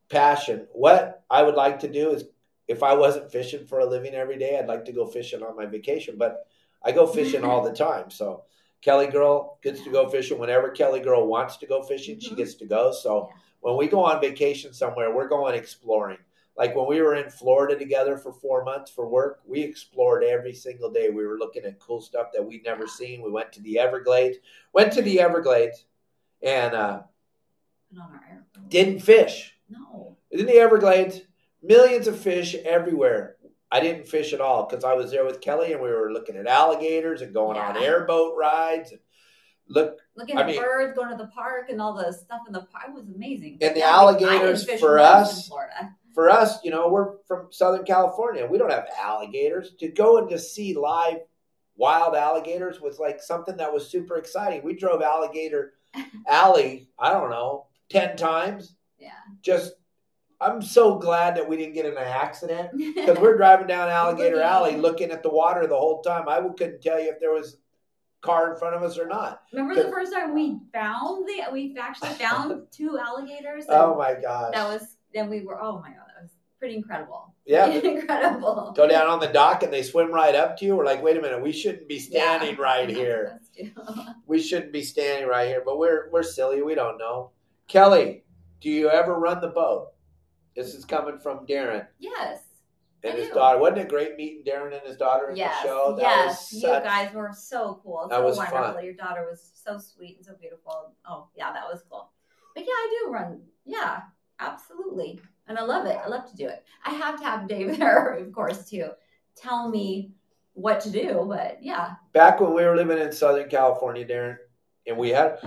passion. What I would like to do is if I wasn't fishing for a living every day, I'd like to go fishing on my vacation, but I go fishing all the time. So Kelly Girl gets to go fishing whenever Kelly Girl wants to go fishing, she Mhm. gets to go. So Yeah. When we go on vacation somewhere, we're going exploring. Like when we were in Florida together for four months for work, we explored every single day. We were looking at cool stuff that we'd never seen. We went to the Everglades, went to the Everglades, and uh, Put on our airplane. didn't fish. no. In the Everglades, millions of fish everywhere. I didn't fish at all because I was there with Kelly and we were looking at alligators and going on airboat rides. And look, Looking I at mean- birds, going to the park, and all the stuff in the park it was amazing. And the Yeah, alligators for us- for us, you know, we're from Southern California. We don't have alligators. To go and to see live wild alligators was like something that was super exciting. We drove Alligator <laughs> Alley, I don't know, 10 times. Yeah. Just, I'm so glad that we didn't get in an accident <laughs> because we're driving down Alligator Alley looking at the water the whole time. I couldn't tell you if there was car in front of us or not. Remember the first time we found the we actually <laughs> found two alligators. Oh my gosh. That was then we were oh my god that was pretty incredible. Yeah. <laughs> incredible. Go down on the dock and they swim right up to you. We're like, wait a minute, we shouldn't be standing Yeah. right <laughs> here. We shouldn't be standing right here. But we're we're silly. We don't know. Kelly, do you ever run the boat? This is coming from Darren yes. And I his do. daughter. Wasn't it great meeting Darren and his daughter at Yes, the show? That yes, was you such- guys were so cool, That so was wonderful. fun. Your daughter was so sweet and so beautiful. Oh, yeah, that was cool. But yeah, I do run. Yeah, absolutely, and I love it. I love to do it. I have to have Dave <laughs> there, of course, to tell me what to do. But yeah, back when we were living in Southern California, Darren, and we had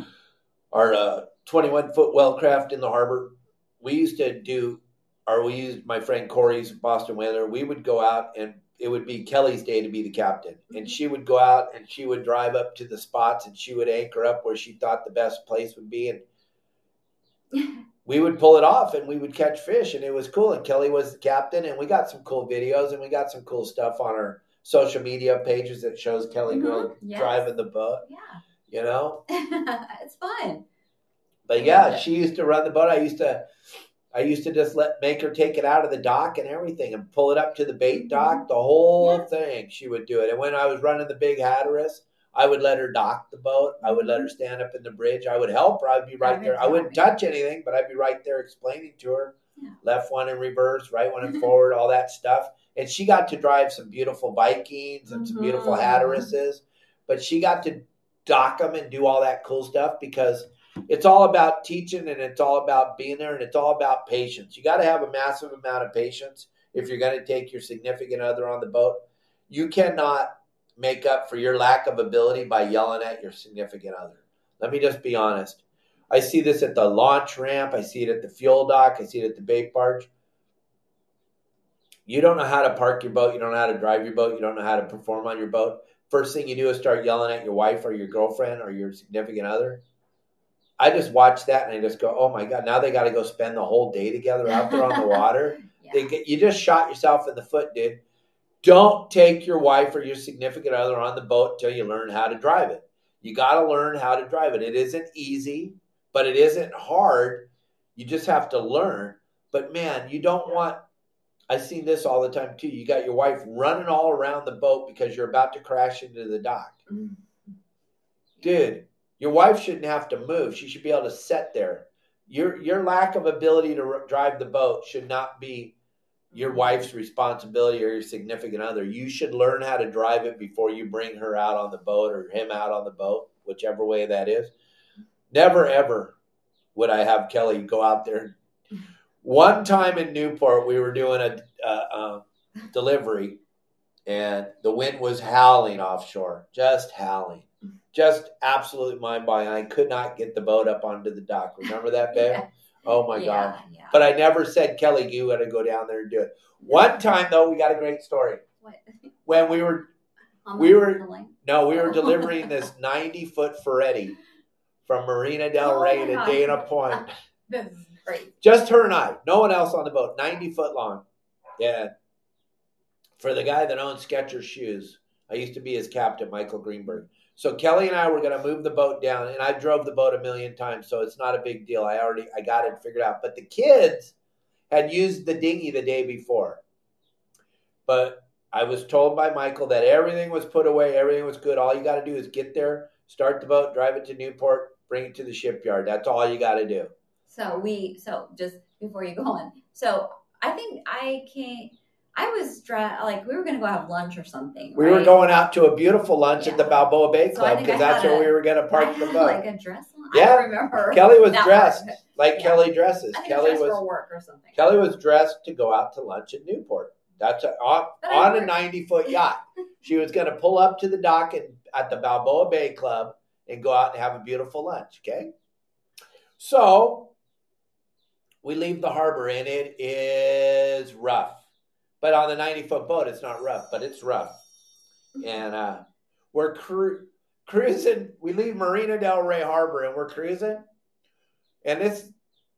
our uh, 21 foot wellcraft in the harbor, we used to do, or we used my friend Corey's Boston Whaler. We would go out and it would be Kelly's day to be the captain. And she would go out and she would drive up to the spots and she would anchor up where she thought the best place would be. And <laughs> we would pull it off and we would catch fish and it was cool. And Kelly was the captain and we got some cool videos and we got some cool stuff on our social media pages that shows Kelly go Mhm, yes. driving the boat, yeah, you know? <laughs> it's fun. But yeah, she used to run the boat. I used to I used to just let make her take it out of the dock and everything and pull it up to the bait dock, the whole Yeah. thing. She would do it. And when I was running the big Hatteras, I would let her dock the boat. I would let her stand up in the bridge. I would help her. I'd be right there. I wouldn't touch anything, but I'd be right there explaining to her. Yeah. Left one in reverse, right one in forward, all that stuff. And she got to drive some beautiful Vikings and some beautiful. Hatterases, but she got to dock them and do all that cool stuff because it's all about teaching and it's all about being there and it's all about patience. You got to have a massive amount of patience if you're going to take your significant other on the boat. You cannot make up for your lack of ability by yelling at your significant other. Let me just be honest. I see this at the launch ramp, I see it at the fuel dock, I see it at the bait barge. You don't know how to park your boat, you don't know how to drive your boat, you don't know how to perform on your boat. First thing you do is start yelling at your wife or your girlfriend or your significant other. I just watch that and I just go, oh my God, now they got to go spend the whole day together out there on the <laughs> water. Yeah. They get, you just shot yourself in the foot, dude. Don't take your wife or your significant other on the boat until you learn how to drive it. You got to learn how to drive it. It isn't easy, but it isn't hard. You just have to learn. But man, you don't want. I've seen this all the time too. You got your wife running all around the boat because you're about to crash into the dock. Mm. Dude, your wife shouldn't have to move. She should be able to sit there. Your your lack of ability to drive the boat should not be your wife's responsibility or your significant other. You should learn how to drive it before you bring her out on the boat or him out on the boat, whichever way that is. Never ever would I have Kelly go out there. One time in Newport, we were doing a, a, a delivery, and the wind was howling offshore, just howling, just absolutely mind blowing. I could not get the boat up onto the dock. Remember that, babe? <laughs> Yeah. Oh my yeah, god! Yeah. But I never said Kelly, you got to go down there and do it. One time though, we got a great story What? when we were On We were- line? no, we were oh. delivering this <laughs> ninety foot Ferretti from Marina Del Oh Rey to God. Dana Point. <laughs> This is great. Just her and I, no one else on the boat, 90 foot long. Yeah. For the guy that owns Skechers shoes, I used to be his captain, Michael Greenberg. So Kelly and I were going to move the boat down, and I drove the boat a million times, so it's not a big deal. I already I got it figured out. But the kids had used the dinghy the day before. But I was told by Michael that everything was put away, everything was good. All you got to do is get there, start the boat, drive it to Newport, bring it to the shipyard. That's all you got to do. So we so just before you go on. So I think I can't. I was dra- like we were gonna go have lunch or something. We were going out to a beautiful lunch at the Balboa Bay So Club because I that's had where a- we were going to I park the boat. like a dress on. Yeah. I remember. Kelly was dressed part. like Yeah. Kelly dresses. I Kelly dressed was for work or something. Kelly was dressed to go out to lunch at Newport. That's a, on, on a ninety foot yacht. She was going to pull up to the dock and, at the Balboa Bay Club and go out and have a beautiful lunch. Okay, so we leave the harbor and it is rough. But on the ninety foot boat, it's not rough, but it's rough. and uh, we're cru- cruising. We leave Marina Del Rey Harbor and we're cruising, and it's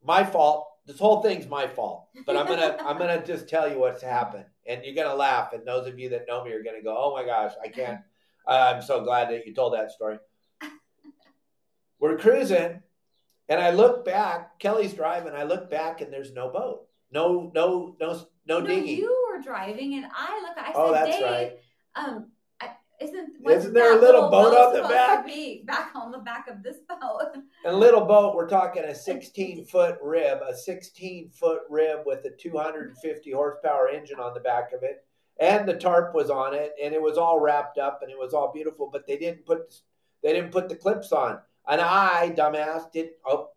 my fault. This whole thing's my fault, but I'm gonna <laughs> I'm gonna just tell you what's happened, and you're gonna laugh. And those of you that know me are gonna go, "Oh my gosh, I can't I'm so glad that you told that story. <laughs> We're cruising, and I look back. Kelly's driving. I look back, and there's no boat, no, no, no, no, No, dinghy. you were driving, and I look. I said, Oh, that's Dave, right. um, I, isn't Isn't there a little boat on the back? Be back on the back of this boat. <laughs> And little boat, we're talking a 16 <laughs> foot rib, a 16 foot rib with a 250 horsepower engine on the back of it, and the tarp was on it, and it was all wrapped up, and it was all beautiful. But they didn't put they didn't put the clips on, and I, dumbass, didn't. Oh,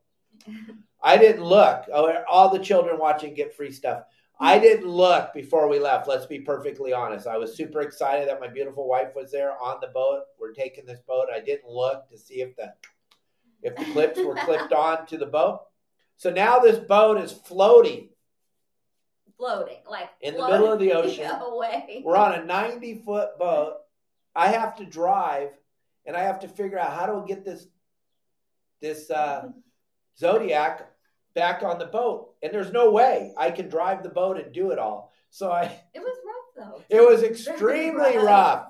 I didn't look. Oh, all the children watching get free stuff. I didn't look before we left. Let's be perfectly honest. I was super excited that my beautiful wife was there on the boat. We're taking this boat. I didn't look to see if the if the clips were clipped <laughs> on to the boat. So now this boat is floating floating like In the middle of the <laughs> ocean. away. We're on a 90 foot boat. I have to drive and I have to figure out how to get this this uh, <laughs> Zodiac back on the boat. And there's no way I can drive the boat and do it all. So I It was rough though. <laughs> it was extremely rough.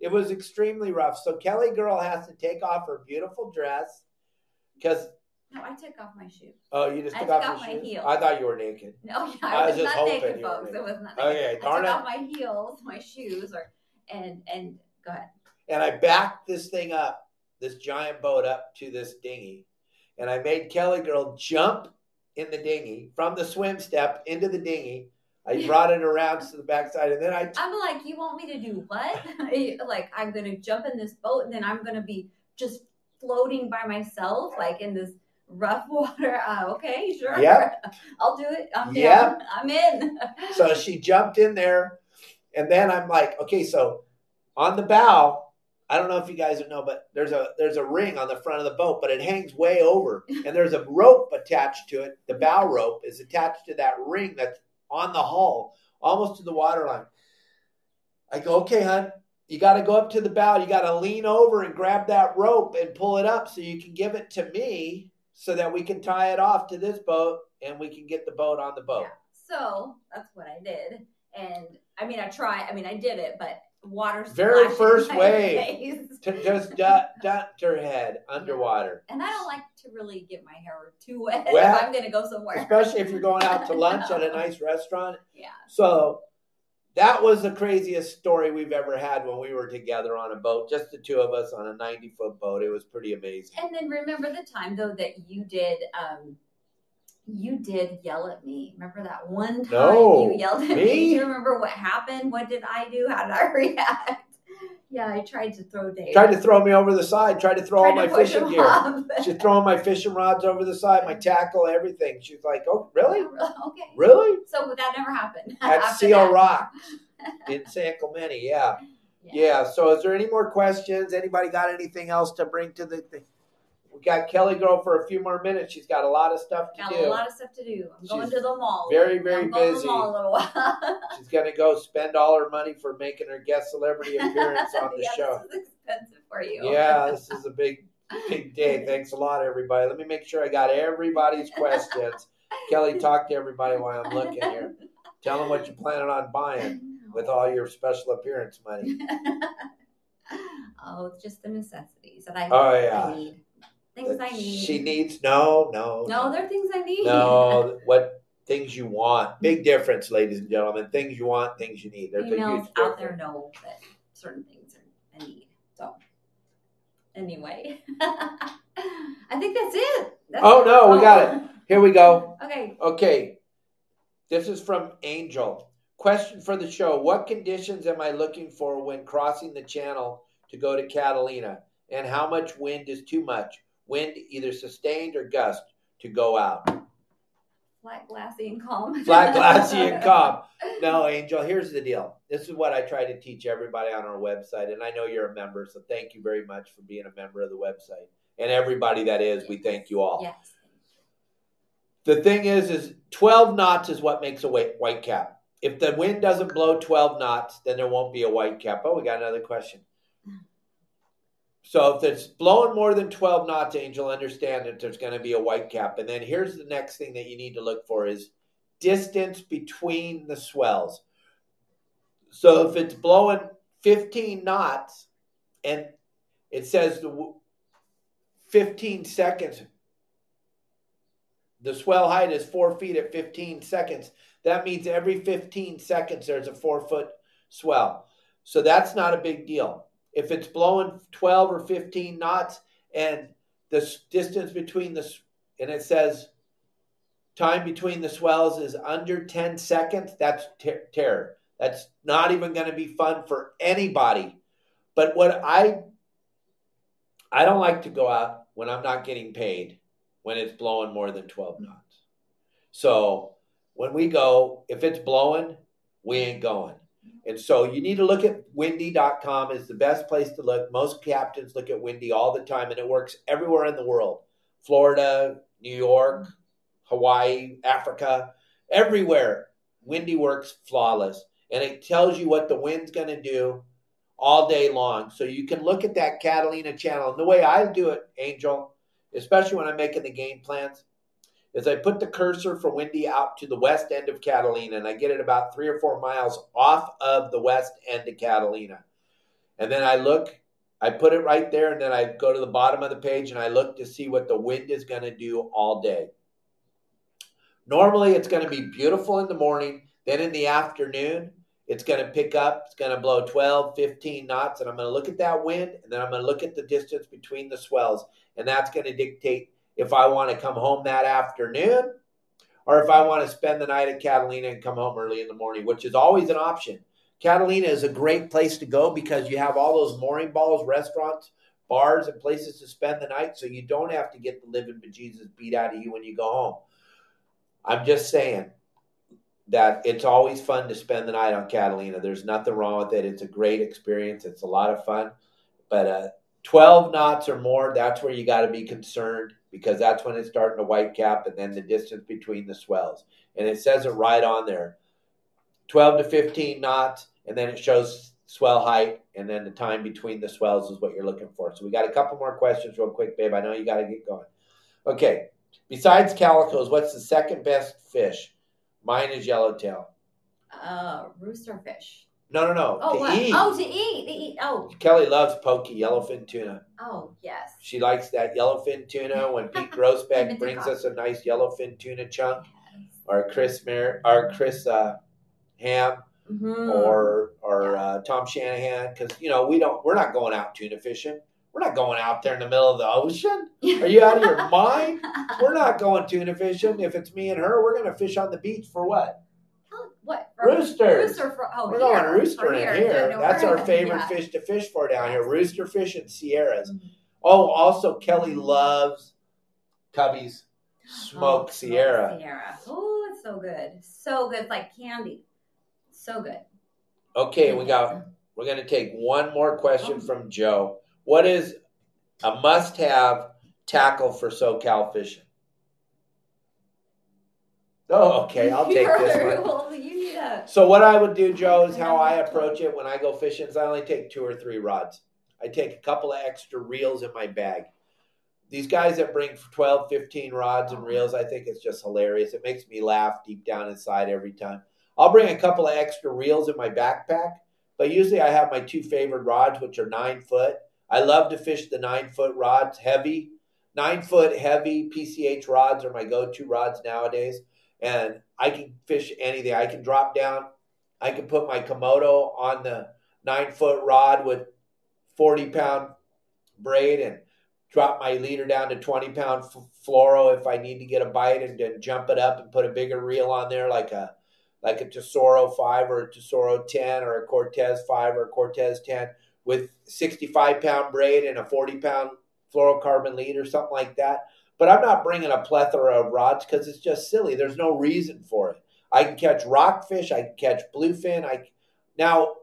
It was extremely rough. So Kelly girl has to take off her beautiful dress because No, I took off my shoes. oh you just took took off, off my shoes? heels. I thought you were naked. No, yeah, <laughs> I I was was, just not naked, folks. naked. It was not Okay, naked. I took it. off my heels, my shoes, or and and go ahead. and I backed this thing up, this giant boat up to this dinghy, and I made Kelly girl jump in the dinghy from the swim step into the dinghy. I brought it around to the backside, and then I I'm like, you want me to do what? <laughs> like, I'm gonna jump in this boat, and then I'm gonna be just floating by myself, like in this rough <laughs> water. Uh, okay, sure. Yep. <laughs> I'll do it. I'm Yep. down. I'm in. so she jumped in there, and then I'm like, okay, so on the bow, I don't know if you guys know, but there's a there's a ring on the front of the boat, but it hangs way over, <laughs> and there's a rope attached to it. The bow rope is attached to that ring that's on the hull, almost to the waterline. I go, okay, hon, you got to go up to the bow. You got to lean over and grab that rope and pull it up so you can give it to me, so that we can tie it off to this boat and we can get the boat on the boat. Yeah. So that's what I did, and I mean, I tried. I mean, I did it, but water. Very first <laughs> wave. to just dut her head underwater. And I don't like to really get my hair too wet <laughs> Well, if I'm gonna go somewhere. Especially if you're going out to <laughs> lunch at a nice restaurant. Yeah. So that was the craziest story we've ever had when we were together on a boat, just the two of us on a 90 foot boat. It was pretty amazing. And then remember the time though that you did um you did yell at me. Remember that one time No, you yelled at me? me? <laughs> Do you remember what happened? What did I do? How did I <laughs> react? Yeah, I tried to throw Dave. Tried to throw me over the side, tried to throw all Tried my to push fishing gear. She's throwing my fishing rods over the side, my <laughs> tackle, everything. She's like, oh, really? okay. Really? So that never happened. At Seal. Rock in San Clemente, yeah. Yeah. So, is there any more questions? Anybody got anything else to bring to the thing? We got Kelly Girl for a few more minutes. She's got a lot of stuff to Got do. a lot of stuff to do. I'm going to the mall. very, very I'm going to busy. the mall a little while. <laughs> She's gonna go spend all her money for making her guest celebrity <laughs> appearance on the yeah, show. This is expensive for you. Yeah, this is a big, big day. <laughs> Thanks a lot, everybody. Let me make sure I got everybody's questions. Kelly, talk to everybody while I'm looking here. Tell them what you're planning on buying with all your special appearance money. oh, it's just the necessities that I, Oh, yeah. I need. Things I need. She needs no, no, No, they're things I need. no. <laughs> What things you want? Big mm. difference, ladies and gentlemen. Things you want, things you need. There's a Females out there know that certain things are a need. So, anyway, <laughs> I think that's it. That's Oh, no, we got it. <laughs> Here we go. Okay. Okay. This is from Angel. Question for the show. What conditions am I looking for when crossing the channel to go to Catalina? And how much wind is too much? Wind either sustained or gust to go out. Flat, glassy, and calm. Flat, glassy, and calm. <laughs> No, Angel, here's the deal. This is what I try to teach everybody on our website. And I know you're a member, so thank you very much for being a member of the website. And everybody that is, we thank you all. Yes. The thing is, is 12 knots is what makes a white, white cap. If the wind doesn't blow 12 knots, then there won't be a white cap. Oh, we got another question. So if it's blowing more than 12 knots, Angel, understand that there's going to be a white cap. And then here's the next thing that you need to look for is distance between the swells. So if it's blowing 15 knots and it says the 15 seconds. The swell height is four feet at 15 seconds. That means every 15 seconds there's a four foot swell. So that's not a big deal. If it's blowing 12 or 15 knots and the distance between the, and it says time between the swells is under 10 seconds, that's ter- terror. That's not even going to be fun for anybody. But what I I don't like to go out when I'm not getting paid when it's blowing more than 12 knots. So when we go, if it's blowing, we ain't going. And so you need to look at windy.com is the best place to look. Most captains look at windy all the time and it works everywhere in the world. Florida, New York, Hawaii, Africa, everywhere. Windy works flawless. And it tells you what the wind's going to do all day long. So you can look at that Catalina channel. And the way I do it, Angel, especially when I'm making the game plans, is I put the cursor for Windy out to the west end of Catalina, and I get it about three or four miles off of the west end of Catalina. And then I look, I put it right there, and then I go to the bottom of the page and I look to see what the wind is going to do all day. Normally, it's going to be beautiful in the morning. Then in the afternoon, it's going to pick up. It's going to blow 12, 15 knots. And I'm going to look at that wind, and then I'm going to look at the distance between the swells. And that's going to dictate if I want to come home that afternoon or if I want to spend the night at Catalina and come home early in the morning, which is always an option. Catalina is a great place to go because you have all those mooring balls, restaurants, bars, and places to spend the night, so you don't have to get the living bejesus beat out of you when you go home. I'm just saying that it's always fun to spend the night on Catalina. There's nothing wrong with it. It's a great experience. It's a lot of fun. But uh, 12 knots or more, that's where you got to be concerned because that's when it's starting to white cap and then the distance between the swells. And it says it right on there 12 to 15 knots, and then it shows swell height, and then the time between the swells is what you're looking for. So we got a couple more questions, real quick, babe. I know you got to get going. Okay. Besides calicos, what's the second best fish? Mine is yellowtail. Uh, rooster fish. No, no, no. Oh, to what? eat. Oh, to eat. To eat. Oh, Kelly loves poke yellowfin tuna. oh, yes. She likes that yellowfin tuna. When <laughs> Pete Grossbeck brings us a nice yellowfin tuna chunk, or Chris Mer, or Chris uh, Ham, Mhm. or or uh, Tom Shanahan, because you know we don't, we're not going out tuna fishing. We're not going out there in the middle of the ocean. <laughs> Are you out of your mind? We're not going tuna fishing. If it's me and her, we're going to fish on the beach for what? Oh, what? Roosters. Rooster for, oh, We're here, going rooster in here. here. No, That's our favorite yeah. fish to fish for down here. Rooster fish and Sierras. Mhm. Oh, also Kelly loves Cubby's smoked Oh, Sierra. Sierra. Oh, it's so good. So good. It's like candy. So good. Okay, we got. We're going to take one more question from Joe. What is a must-have tackle for SoCal fishing? Oh, okay. I'll <laughs> take this one. Well, you need a. So what I would do, Joe, is how I approach it when I go fishing. Is I only take two or three rods. I take a couple of extra reels in my bag. These guys that bring 12, 15 rods and reels, I think it's just hilarious. It makes me laugh deep down inside every time. I'll bring a couple of extra reels in my backpack, but usually I have my two favorite rods, which are nine foot. I love to fish the nine foot rods, heavy. Nine foot heavy PCH rods are my go to rods nowadays and I can fish anything. I can drop down. I can put my Komodo on the nine foot rod with 40 pound braid and drop my leader down to 20 pound f- fluoro if I need to get a bite and then jump it up and put a bigger reel on there like a like a Tesoro 5 or a Tesoro 10 or a Cortez 5 or a Cortez 10 with 65 pound braid and a 40 pound fluorocarbon lead or something like that. But I'm not bringing a plethora of rods because it's just silly. There's no reason for it. I can catch rockfish. I can catch bluefin. I now,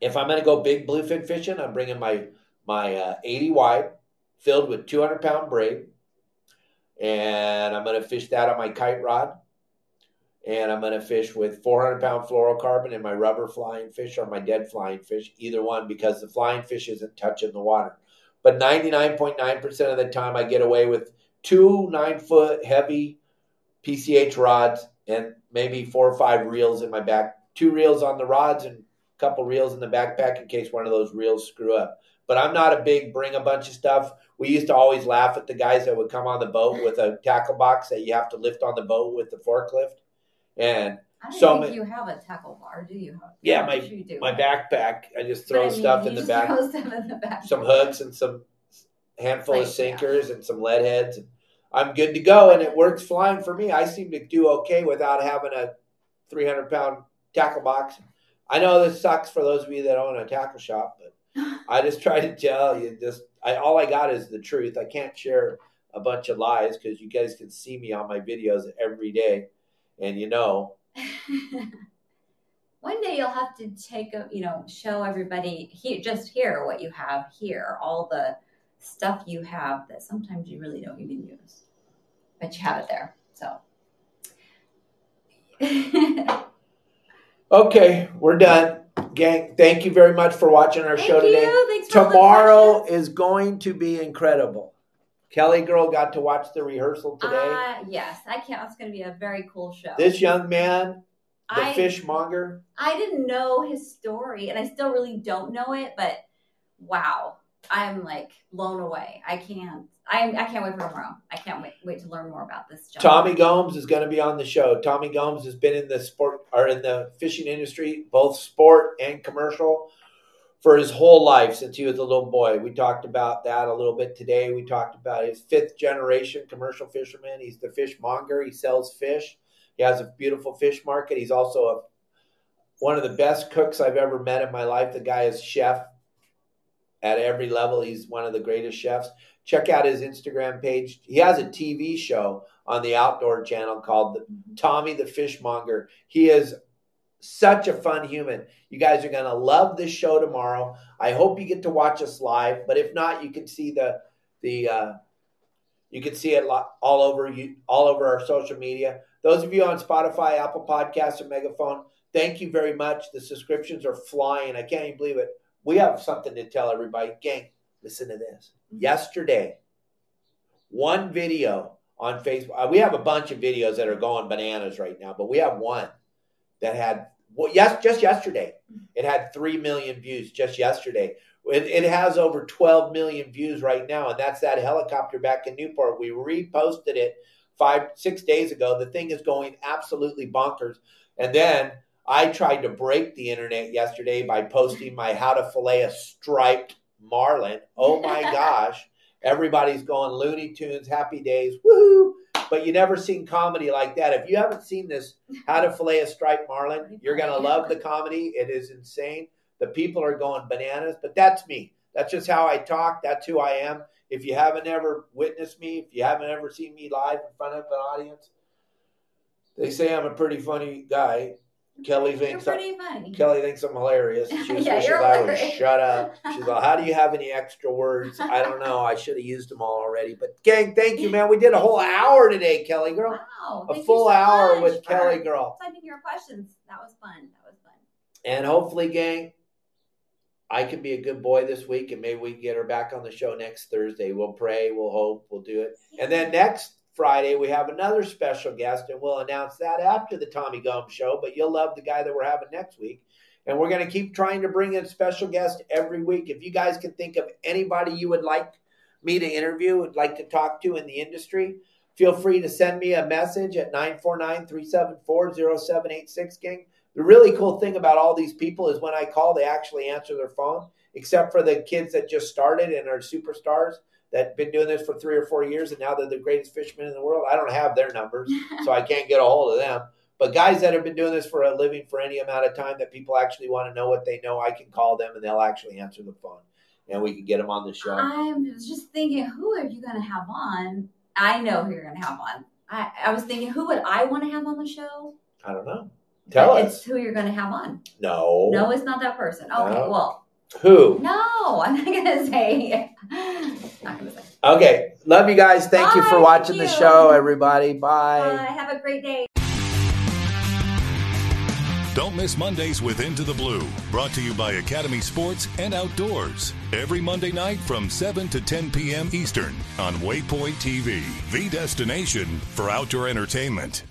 if I'm going to go big bluefin fishing, I'm bringing my my uh, 80 wide, filled with 200 pound braid, and I'm going to fish that on my kite rod. And I'm going to fish with 400 pound fluorocarbon and my rubber flying fish or my dead flying fish, either one, because the flying fish isn't touching the water but 99.9% of the time I get away with two nine foot heavy PCH rods and maybe four or five reels in my back, two reels on the rods and a couple reels in the backpack in case one of those reels screw up. But I'm not a big bring a bunch of stuff. We used to always laugh at the guys that would come on the boat with a tackle box that you have to lift on the boat with the forklift. And I don't So think you have a tackle bar, do you? Yeah, my- you do. my backpack, I just throw I mean, <laughs> stuff in the back, Throw in the back. some hooks and some handful of Like, yeah. sinkers and some lead heads. I'm good to go, and it works flying for me. I seem to do okay without having a 300 pound tackle box. I know this sucks for those of you that own a tackle shop, but <laughs> I just try to tell you just I all I got is the truth. I can't share a bunch of lies because you guys can see me on my videos every day, and you know <laughs> One day you'll have to take a, you know, show everybody here, just here what you have here, all the stuff you have that sometimes you really don't even use, but you have it there. So, <laughs> Okay, we're done. Gang, thank you very much for watching our Thank show today. you. Thanks for all the Tomorrow is going to be incredible. Kelly girl got to watch the rehearsal today. Uh, yes, I can't. It's going to be a very cool show. this young man, the I, fishmonger, I didn't know his story, and I still really don't know it. But wow, I'm like blown away. I can't. I I can't wait for tomorrow. I can't wait wait to learn more about this. Job. Tommy Gomes is going to be on the show. Tommy Gomes has been in the sport or in the fishing industry, both sport and commercial, for his whole life since he was a little boy. We talked about that a little bit today. We talked about his fifth generation commercial fisherman. He's the fishmonger. He sells fish. He has a beautiful fish market. He's also a one of the best cooks I've ever met in my life. The guy is chef at every level. He's one of the greatest chefs. Check out his Instagram page. He has a TV show on the Outdoor Channel called Tommy the Fishmonger. He is such a fun human. You guys are going to love this show tomorrow. I hope you get to watch us live, but if not, you can see the the uh, you can see it all over you all over our social media. Those of you on Spotify, Apple Podcasts, or Megaphone, thank you very much. The subscriptions are flying. I can't even believe it. We have something to tell everybody. Gang, listen to this. Yesterday, one video on Facebook. uh, We have a bunch of videos that are going bananas right now, but we have one that had well, yes, just yesterday, it had three million views. Just yesterday, it, it has over twelve million views right now, and that's that helicopter back in Newport. We reposted it five, six days ago. The thing is going absolutely bonkers, and then. I tried to break the internet yesterday by posting my how to fillet a striped marlin. Oh my <laughs> gosh. Everybody's going Looney Tunes, Happy Days, woohoo! But you never seen comedy like that. If you haven't seen this, How to Fillet a Striped Marlin, you're gonna love the comedy. It is insane. The people are going bananas, but that's me. That's just how I talk. That's who I am. If you haven't ever witnessed me, if you haven't ever seen me live in front of an audience, they say I'm a pretty funny guy. Kelly You're thinks I- pretty funny. Kelly thinks I'm hilarious. <laughs> She just Yeah, wishes you're I would shut up. She's like, "How do you have any extra words?" I don't know. I should have used them all already. But gang, thank you, man. We did a whole hour today, Kelly girl. Wow, A full so hour with Kelly girl. Typing your questions. That was fun. That was fun. And hopefully, gang, I can be a good boy this week, and maybe we can get her back on the show next Thursday. We'll pray, we'll hope, we'll do it. And then next Friday, we have another special guest, and we'll announce that after the Tommy Gomes show. But you'll love the guy that we're having next week. And we're going to keep trying to bring in special guests every week. If you guys can think of anybody you would like me to interview, would like to talk to in the industry, feel free to send me a message at 949 374 0786, gang. The really cool thing about all these people is when I call, they actually answer their phone, except for the kids that just started and are superstars that been doing this for three or four years and now they're the greatest fishermen in the world. I don't have their numbers, <laughs> so I can't get a hold of them. But guys that have been doing this for a living for any amount of time that people actually want to know what they know, I can call them and they'll actually answer the phone and we can get them on the show. I was just thinking, who are you going to have on? I know who you're going to have on. I, I was thinking, who would I want to have on the show? I don't know. Tell But us. It's who you're going to have on. No. No, it's not that person. Okay, No. well, Who? no, I'm not going to say. Not going to say. Okay. Love you guys. Thank you for Bye. watching the show, everybody. Bye. Bye. Have a great day. Don't miss Mondays with Into the Blue, brought to you by Academy Sports and Outdoors. Every Monday night from 7 to 10 p.m. Eastern on Waypoint TV, the destination for outdoor entertainment.